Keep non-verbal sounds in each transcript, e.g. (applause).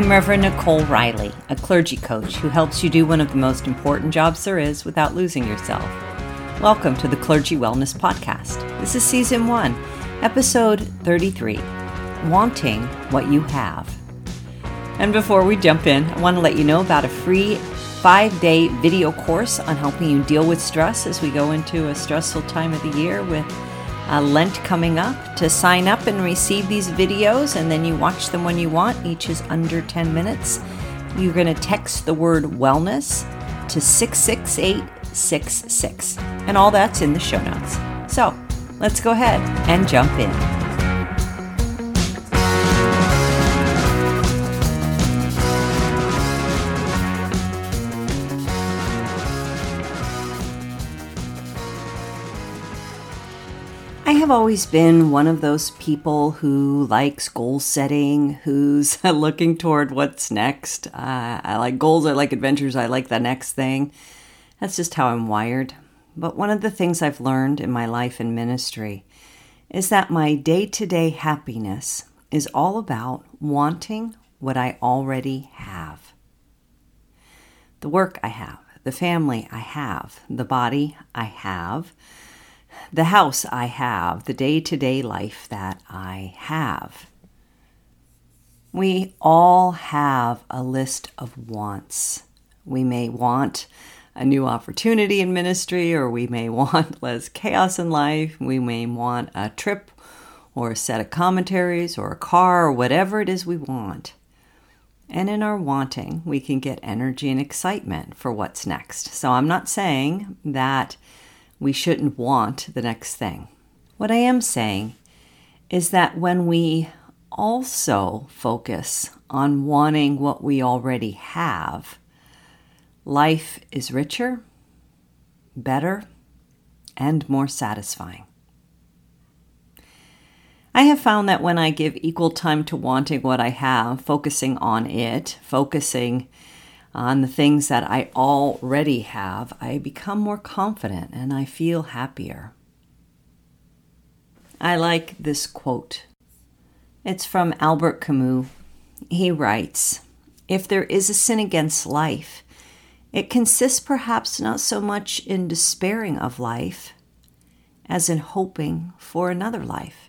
I'm Reverend Nicole Reilley, a clergy coach who helps you do one of the most important jobs there is without losing yourself. Welcome to the Clergy Wellness Podcast. This is Season 1, Episode 33 Wanting What You Have. And before we jump in, I want to let you know about a free five day video course on helping you deal with stress as we go into a stressful time of the year with uh, Lent coming up. To sign up and receive these videos, and then you watch them when you want, each is under 10 minutes. You're going to text the word wellness to 66866. And all that's in the show notes. So let's go ahead and jump in. Have always been one of those people who likes goal setting, who's (laughs) looking toward what's next. Uh, I like goals, I like adventures, I like the next thing. That's just how I'm wired. But one of the things I've learned in my life and ministry is that my day to day happiness is all about wanting what I already have the work I have, the family I have, the body I have the house I have, the day to day life that I have. We all have a list of wants. We may want a new opportunity in ministry, or we may (laughs) want less chaos in life. We may want a trip, or a set of commentaries, or a car, or whatever it is we want. And in our wanting, we can get energy and excitement for what's next. So I'm not saying that we shouldn't want the next thing. What I am saying is that when we also focus on wanting what we already have, life is richer, better, and more satisfying. I have found that when I give equal time to wanting what I have, focusing on it, focusing on the things that I already have, I become more confident and I feel happier. I like this quote. It's from Albert Camus. He writes If there is a sin against life, it consists perhaps not so much in despairing of life as in hoping for another life,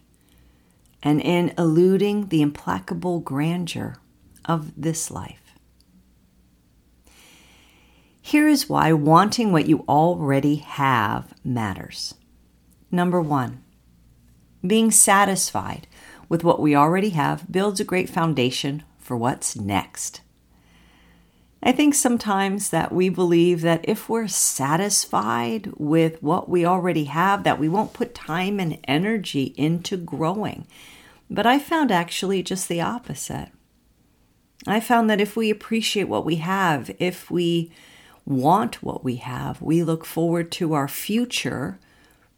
and in eluding the implacable grandeur of this life. Here is why wanting what you already have matters. Number one, being satisfied with what we already have builds a great foundation for what's next. I think sometimes that we believe that if we're satisfied with what we already have, that we won't put time and energy into growing. But I found actually just the opposite. I found that if we appreciate what we have, if we want what we have. We look forward to our future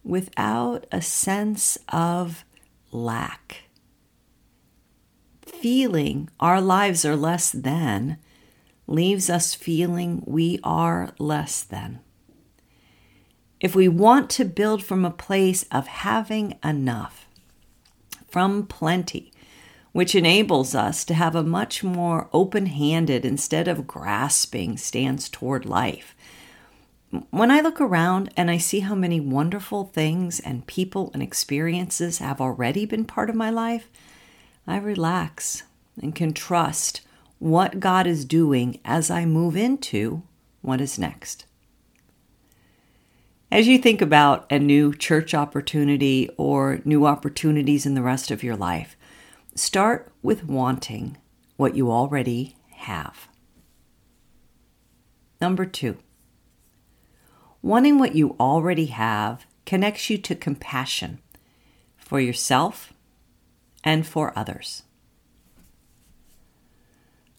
without a sense of lack. Feeling our lives are less than leaves us feeling we are less than. If we want to build from a place of having enough, from plenty, which enables us to have a much more open handed, instead of grasping stance toward life. When I look around and I see how many wonderful things and people and experiences have already been part of my life, I relax and can trust what God is doing as I move into what is next. As you think about a new church opportunity or new opportunities in the rest of your life, Start with wanting what you already have. Number two, wanting what you already have connects you to compassion for yourself and for others.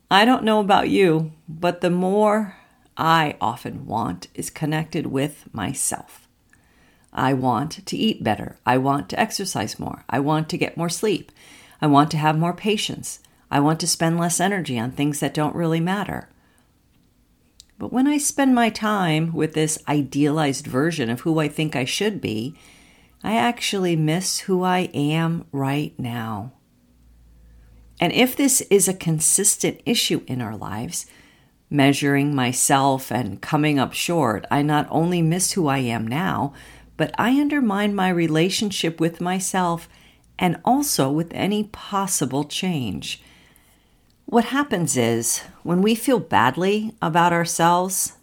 I don't know about you, but the more I often want is connected with myself. I want to eat better. I want to exercise more. I want to get more sleep. I want to have more patience. I want to spend less energy on things that don't really matter. But when I spend my time with this idealized version of who I think I should be, I actually miss who I am right now. And if this is a consistent issue in our lives, measuring myself and coming up short, I not only miss who I am now, but I undermine my relationship with myself and also with any possible change. What happens is when we feel badly about ourselves,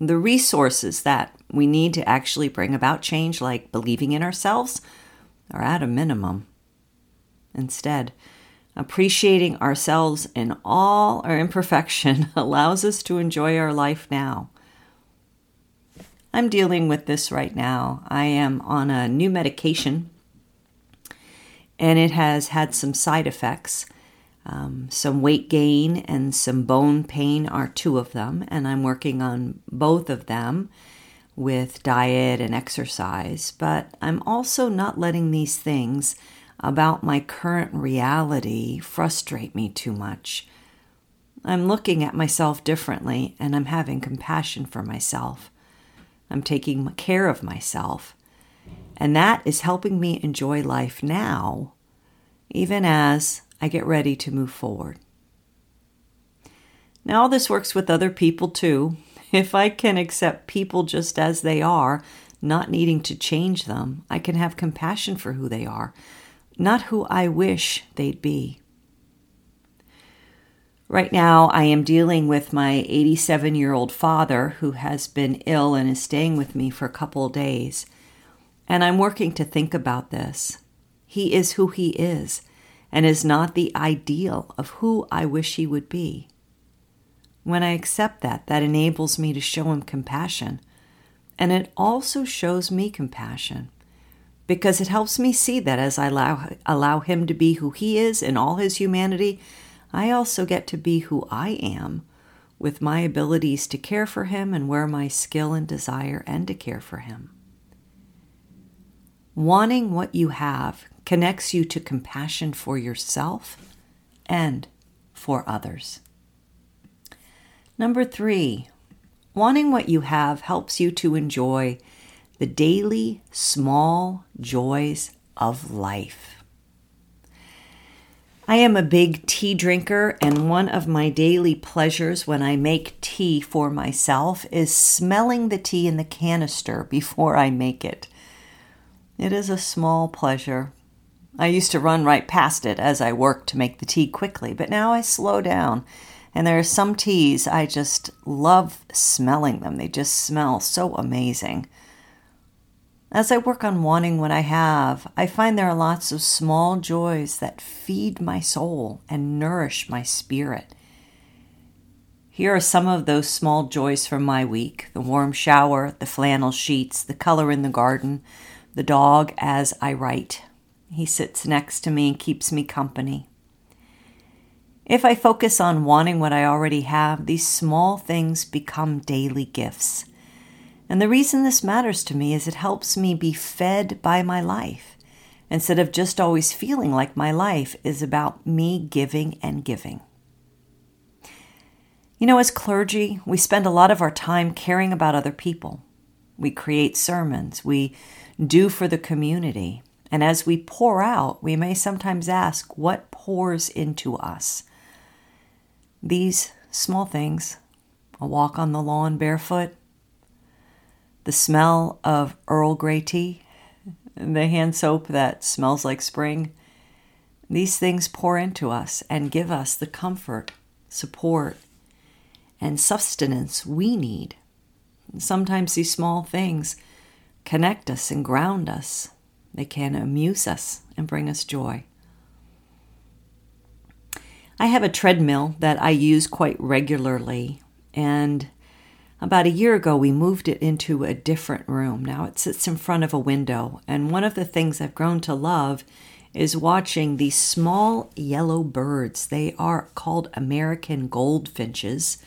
the resources that we need to actually bring about change, like believing in ourselves, are at a minimum. Instead, appreciating ourselves in all our imperfection (laughs) allows us to enjoy our life now. I'm dealing with this right now. I am on a new medication and it has had some side effects. Um, some weight gain and some bone pain are two of them, and I'm working on both of them with diet and exercise. But I'm also not letting these things about my current reality frustrate me too much. I'm looking at myself differently and I'm having compassion for myself. I'm taking care of myself. And that is helping me enjoy life now, even as I get ready to move forward. Now, this works with other people too. (laughs) If I can accept people just as they are, not needing to change them, I can have compassion for who they are, not who I wish they'd be. Right now, I am dealing with my 87 year old father who has been ill and is staying with me for a couple days. And I'm working to think about this. He is who he is and is not the ideal of who I wish he would be. When I accept that, that enables me to show him compassion. And it also shows me compassion because it helps me see that as I allow, allow him to be who he is in all his humanity, I also get to be who I am with my abilities to care for him and where my skill and desire and to care for him. Wanting what you have connects you to compassion for yourself and for others. Number three, wanting what you have helps you to enjoy the daily small joys of life. I am a big tea drinker, and one of my daily pleasures when I make tea for myself is smelling the tea in the canister before I make it. It is a small pleasure. I used to run right past it as I worked to make the tea quickly, but now I slow down. And there are some teas I just love smelling them. They just smell so amazing. As I work on wanting what I have, I find there are lots of small joys that feed my soul and nourish my spirit. Here are some of those small joys from my week the warm shower, the flannel sheets, the color in the garden, the dog as I write. He sits next to me and keeps me company. If I focus on wanting what I already have, these small things become daily gifts. And the reason this matters to me is it helps me be fed by my life instead of just always feeling like my life is about me giving and giving. You know, as clergy, we spend a lot of our time caring about other people. We create sermons, we do for the community. And as we pour out, we may sometimes ask what pours into us. These small things a walk on the lawn barefoot, the smell of Earl Grey tea, the hand soap that smells like spring. These things pour into us and give us the comfort, support, and sustenance we need. Sometimes these small things connect us and ground us. They can amuse us and bring us joy. I have a treadmill that I use quite regularly, and about a year ago, we moved it into a different room. Now it sits in front of a window. And one of the things I've grown to love is watching these small yellow birds. They are called American goldfinches,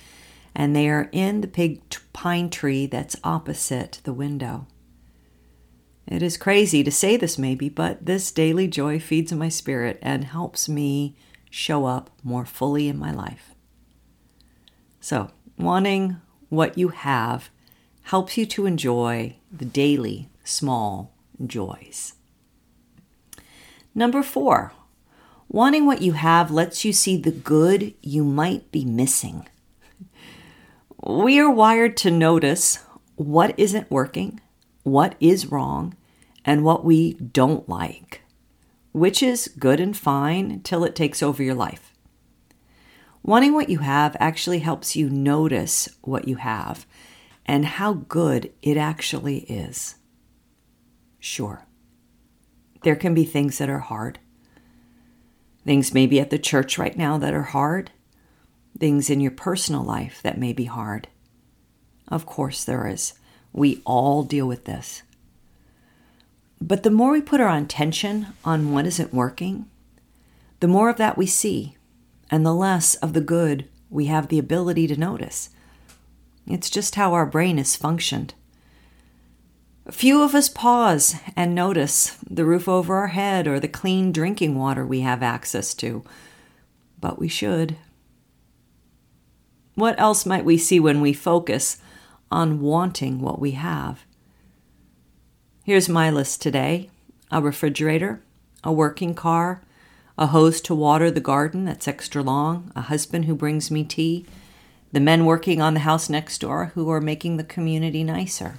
and they are in the big pine tree that's opposite the window. It is crazy to say this, maybe, but this daily joy feeds my spirit and helps me show up more fully in my life. So, wanting what you have helps you to enjoy the daily small joys. Number four, Wanting what you have lets you see the good you might be missing. We are wired to notice what isn't working, what is wrong, and what we don't like, which is good and fine until it takes over your life. Wanting what you have actually helps you notice what you have and how good it actually is. Sure, there can be things that are hard. Things maybe at the church right now that are hard. Things in your personal life that may be hard. Of course, there is. We all deal with this. But the more we put our attention on what isn't working, the more of that we see, and the less of the good we have the ability to notice. It's just how our brain is functioned. Few of us pause and notice the roof over our head or the clean drinking water we have access to, but we should. What else might we see when we focus on wanting what we have? Here's my list today a refrigerator, a working car, a hose to water the garden that's extra long, a husband who brings me tea, the men working on the house next door who are making the community nicer.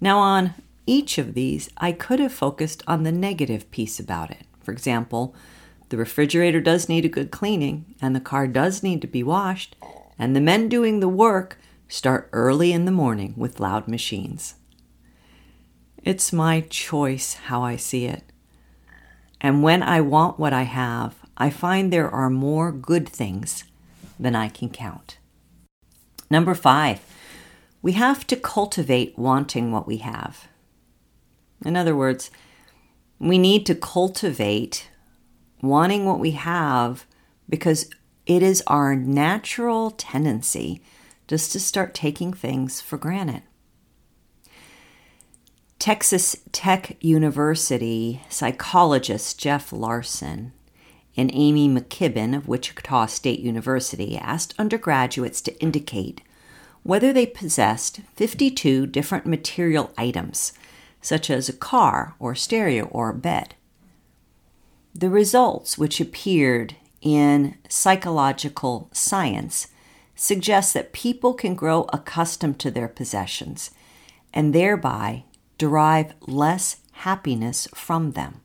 Now, on each of these, I could have focused on the negative piece about it. For example, the refrigerator does need a good cleaning, and the car does need to be washed, and the men doing the work start early in the morning with loud machines. It's my choice how I see it. And when I want what I have, I find there are more good things than I can count. Number five, we have to cultivate wanting what we have. In other words, we need to cultivate wanting what we have because it is our natural tendency just to start taking things for granted. Texas Tech University psychologist Jeff Larsen and Amy McKibban of Wichita State University asked undergraduates to indicate whether they possessed 52 different material items, such as a car or stereo or a bed. The results, which appeared in Psychological Science, suggest that people can grow accustomed to their possessions and thereby derive less happiness from them.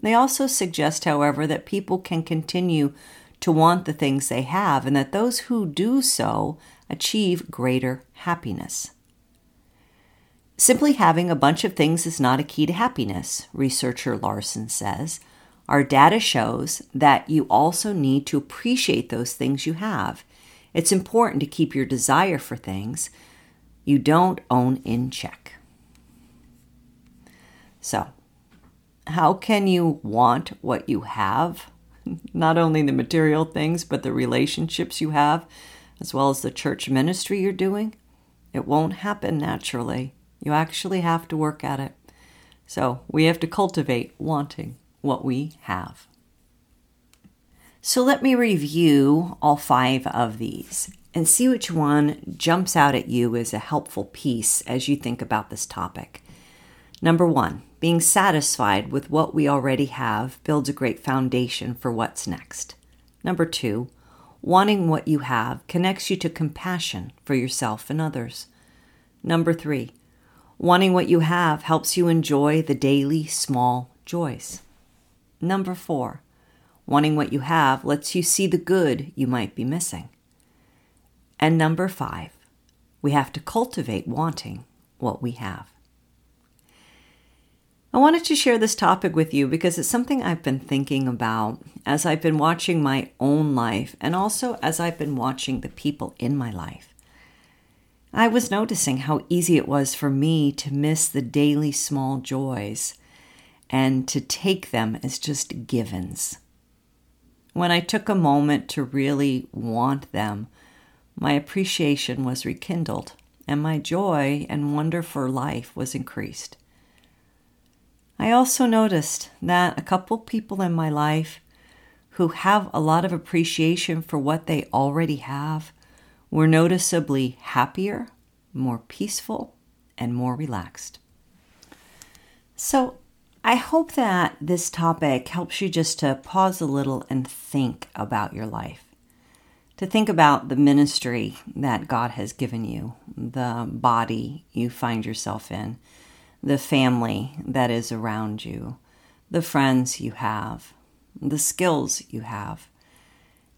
They also suggest, however, that people can continue to want the things they have and that those who do so achieve greater happiness. Simply having a bunch of things is not a key to happiness, researcher Larsen says. Our data shows that you also need to appreciate those things you have. It's important to keep your desire for things you don't own in check. So, how can you want what you have? (laughs) Not only the material things, but the relationships you have, as well as the church ministry you're doing. It won't happen naturally. You actually have to work at it. So we have to cultivate wanting what we have. So let me review all five of these and see which one jumps out at you as a helpful piece as you think about this topic. Number one, being satisfied with what we already have builds a great foundation for what's next. Number two, wanting what you have connects you to compassion for yourself and others. Number three, wanting what you have helps you enjoy the daily small joys. Number four, wanting what you have lets you see the good you might be missing. And number five, we have to cultivate wanting what we have. I wanted to share this topic with you because it's something I've been thinking about as I've been watching my own life and also as I've been watching the people in my life. I was noticing how easy it was for me to miss the daily small joys and to take them as just givens. When I took a moment to really want them, my appreciation was rekindled and my joy and wonder for life was increased. I also noticed that a couple people in my life who have a lot of appreciation for what they already have were noticeably happier, more peaceful, and more relaxed. So, I hope that this topic helps you just to pause a little and think about your life. To think about the ministry that God has given you, the body you find yourself in, the family that is around you, the friends you have, the skills you have,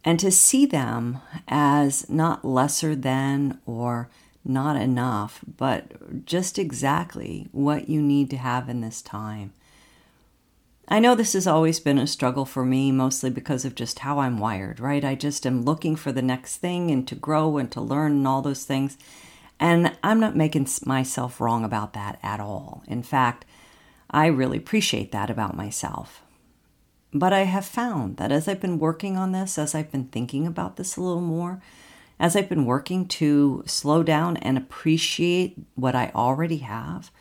and to see them as not lesser than or not enough, but just exactly what you need to have in this time I know this has always been a struggle for me, mostly because of just how I'm wired, right? I just am looking for the next thing and to grow and to learn and all those things. And I'm not making myself wrong about that at all. In fact, I really appreciate that about myself. But I have found that as I've been working on this, as I've been thinking about this a little more, as I've been working to slow down and appreciate what I already have,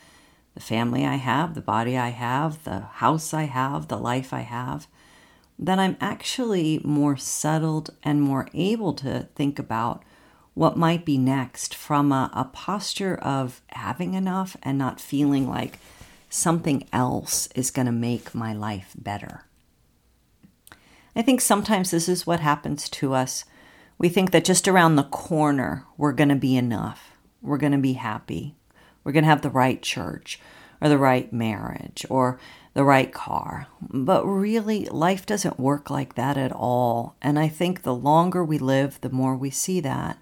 the family I have, the body I have, the house I have, the life I have, then I'm actually more settled and more able to think about what might be next from a, a posture of having enough and not feeling like something else is going to make my life better. I think sometimes this is what happens to us. We think that just around the corner, we're going to be enough. We're going to be happy. We're going to have the right church or the right marriage or the right car. But really, life doesn't work like that at all. And I think the longer we live, the more we see that.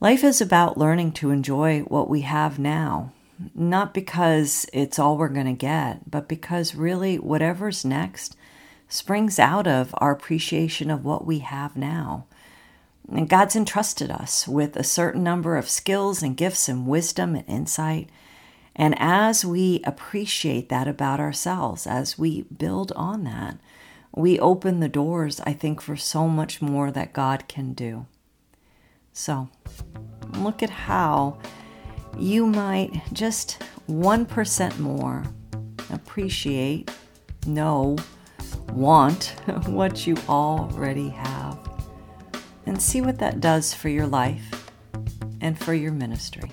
Life is about learning to enjoy what we have now, not because it's all we're going to get, but because really whatever's next springs out of our appreciation of what we have now. And God's entrusted us with a certain number of skills and gifts and wisdom and insight. And as we appreciate that about ourselves, as we build on that, we open the doors, I think, for so much more that God can do. So, look at how you might just 1% more appreciate, know, want (laughs) what you already have and see what that does for your life and for your ministry.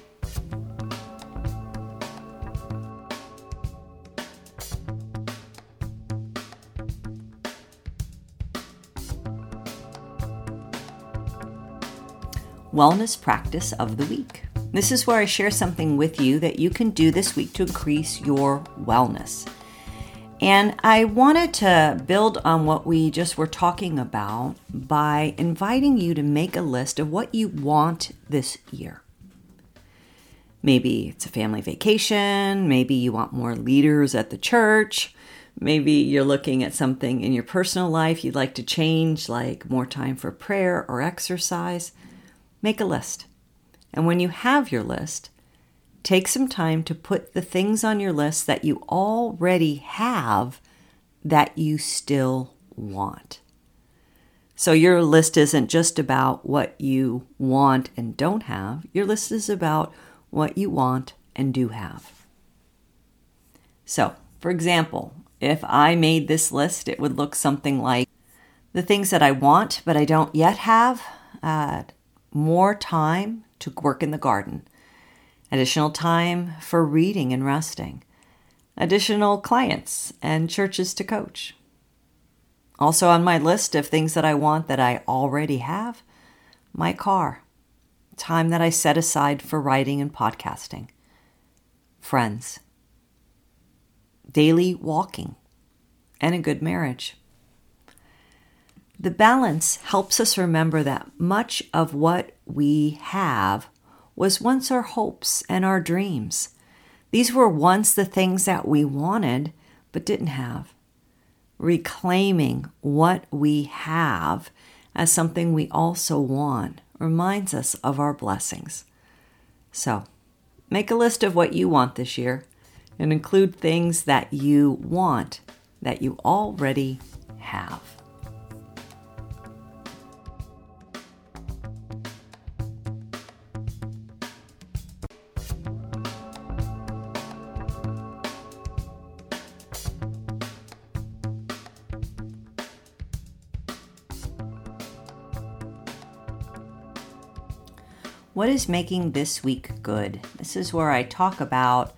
Wellness Practice of the Week. This is where I share something with you that you can do this week to increase your wellness. And I wanted to build on what we just were talking about by inviting you to make a list of what you want this year. Maybe it's a family vacation, maybe you want more leaders at the church, maybe you're looking at something in your personal life you'd like to change, like more time for prayer or exercise. Make a list. And when you have your list, Take some time to put the things on your list that you already have that you still want. So, your list isn't just about what you want and don't have, your list is about what you want and do have. So, for example, if I made this list, it would look something like the things that I want but I don't yet have uh, more time to work in the garden additional time for reading and resting, additional clients and churches to coach. Also, on my list of things that I want that I already have, my car, time that I set aside for writing and podcasting, friends, daily walking, and a good marriage. The balance helps us remember that much of what we have was once our hopes and our dreams. These were once the things that we wanted but didn't have. Reclaiming what we have as something we also want reminds us of our blessings. So, make a list of what you want this year and include things that you want that you already have. What is making this week good? This is where I talk about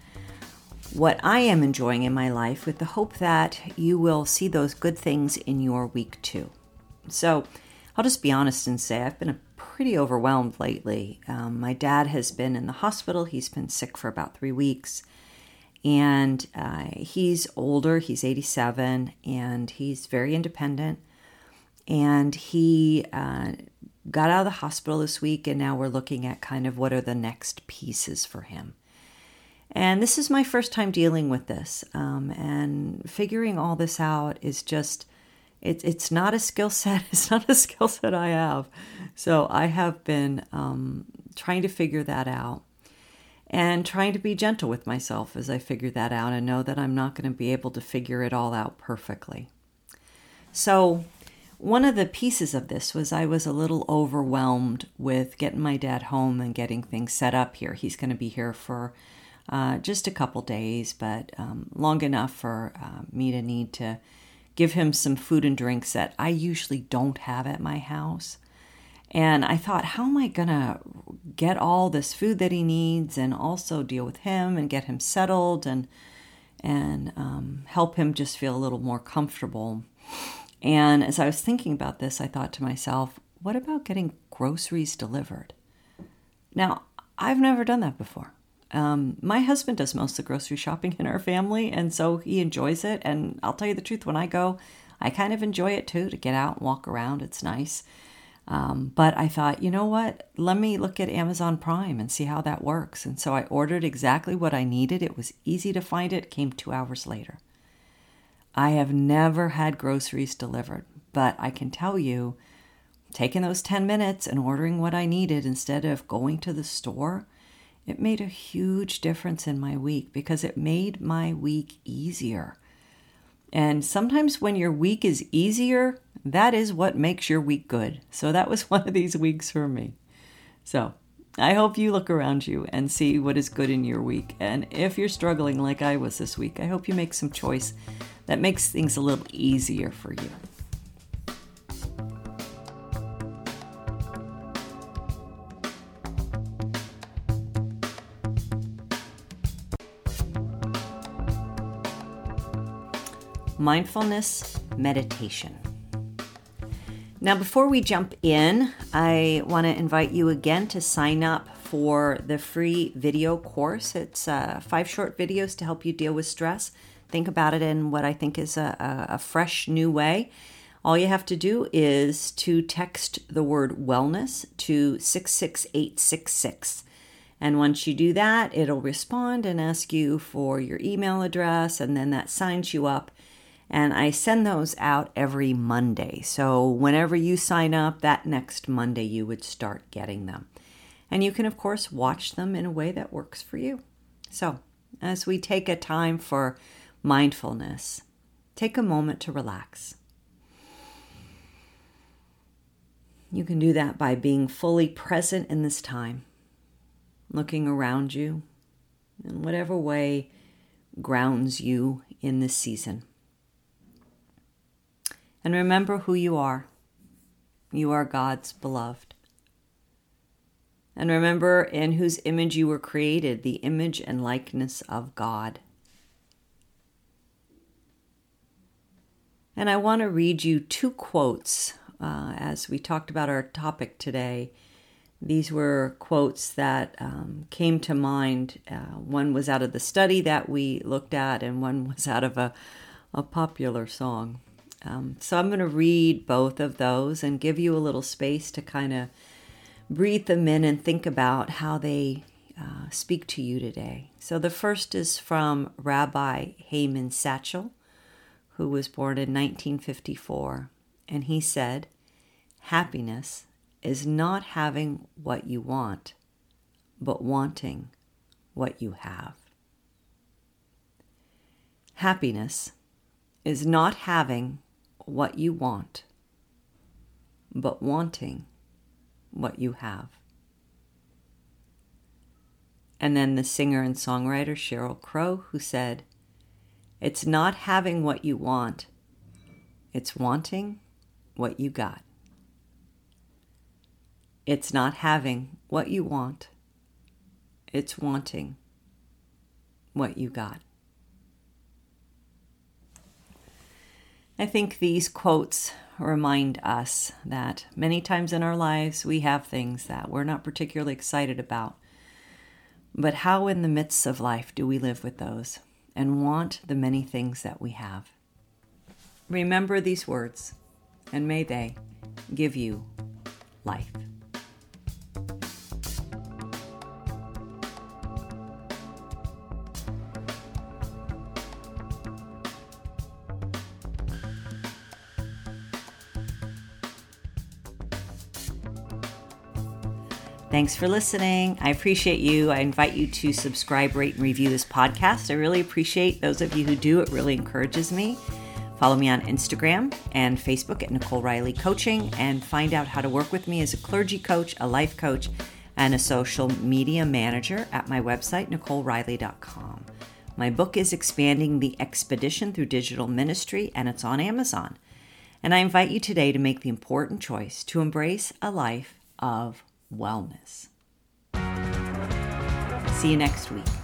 what I am enjoying in my life with the hope that you will see those good things in your week too. So I'll just be honest and say I've been pretty overwhelmed lately. Um, my dad has been in the hospital, he's been sick for about three weeks. And uh, he's older, he's 87, and he's very independent. And he uh, got out of the hospital this week, and now we're looking at kind of what are the next pieces for him. And this is my first time dealing with this. Um, and figuring all this out is just, it, it's not a skill set. (laughs) It's not a skill set I have. So I have been um, trying to figure that out and trying to be gentle with myself as I figure that out and know that I'm not going to be able to figure it all out perfectly. So, one of the pieces of this was I was a little overwhelmed with getting my dad home and getting things set up here. He's going to be here for uh, just a couple days, but um, long enough for uh, me to need to give him some food and drinks that I usually don't have at my house. And I thought, how am I going to get all this food that he needs and also deal with him and get him settled and and um, help him just feel a little more comfortable. And as I was thinking about this, I thought to myself, what about getting groceries delivered? Now, I've never done that before. Um, my husband does most of the grocery shopping (laughs) in our family, and so he enjoys it. And I'll tell you the truth, when I go, I kind of enjoy it too to get out and walk around. It's nice. Um, but I thought, you know what? Let me look at Amazon Prime and see how that works. And so I ordered exactly what I needed. It was easy to find it, came two hours later. I have never had groceries delivered, but I can tell you, taking those 10 minutes and ordering what I needed instead of going to the store, it made a huge difference in my week because it made my week easier. And sometimes when your week is easier, that is what makes your week good. So that was (laughs) one of these weeks for me. So I hope you look around you and see what is good in your week. And if you're struggling like I was this week, I hope you make some choice that makes things a little easier for you. mindfulness meditation. Now, before we jump in, I want to invite you again to sign up for the free video course. It's uh, five short videos to help you deal with stress. Think about it in what I think is a, a fresh new way. All you have to do is to text the word wellness to 66866. And once you do that, it'll respond and ask you for your email address, and then that signs you up and I send those out every Monday. So whenever you sign up, that next Monday you would start getting them. And you can, of course, watch them in a way that works for you. So, as we take a time for mindfulness, take a moment to relax. You can do that by being fully present in this time, looking around you in whatever way grounds you in this season. And remember who you are. You are God's beloved. And remember in whose image you were created, the image and likeness of God. And I want to read you two quotes uh, as we talked about our topic today. These were quotes that um, came to mind. Uh, one was out of the study that we looked at, and one was out of a, a popular song. Um, so I'm going to read both of those and give you a little space to kind of breathe them in and think about how they uh, speak to you today. So the first is from Rabbi Hyman Schachtel, who was born in 1954. And he said, Happiness is not having what you want, but wanting what you have. Happiness is not having what you want, but wanting what you have. And then the singer and songwriter Sheryl Crow, who said, It's not having what you want, it's wanting what you got. It's not having what you want, it's wanting what you got. I think these quotes remind us that many times in our lives we have things that we're not particularly excited about. But how, in the midst of life, do we live with those and want the many things that we have? Remember these words, and may they give you life. Thanks for listening. I appreciate you. I invite you to subscribe, rate, and review this podcast. I really appreciate those of you who do. It really encourages me. Follow me on Instagram and Facebook at Nicole Reilley Coaching and find out how to work with me as a clergy coach, a life coach, and a social media manager at my website, NicoleReilley.com. My book is Expanding the Expedition Through Digital Ministry, and it's on Amazon. And I invite you today to make the important choice to embrace a life of wellness. See you next week.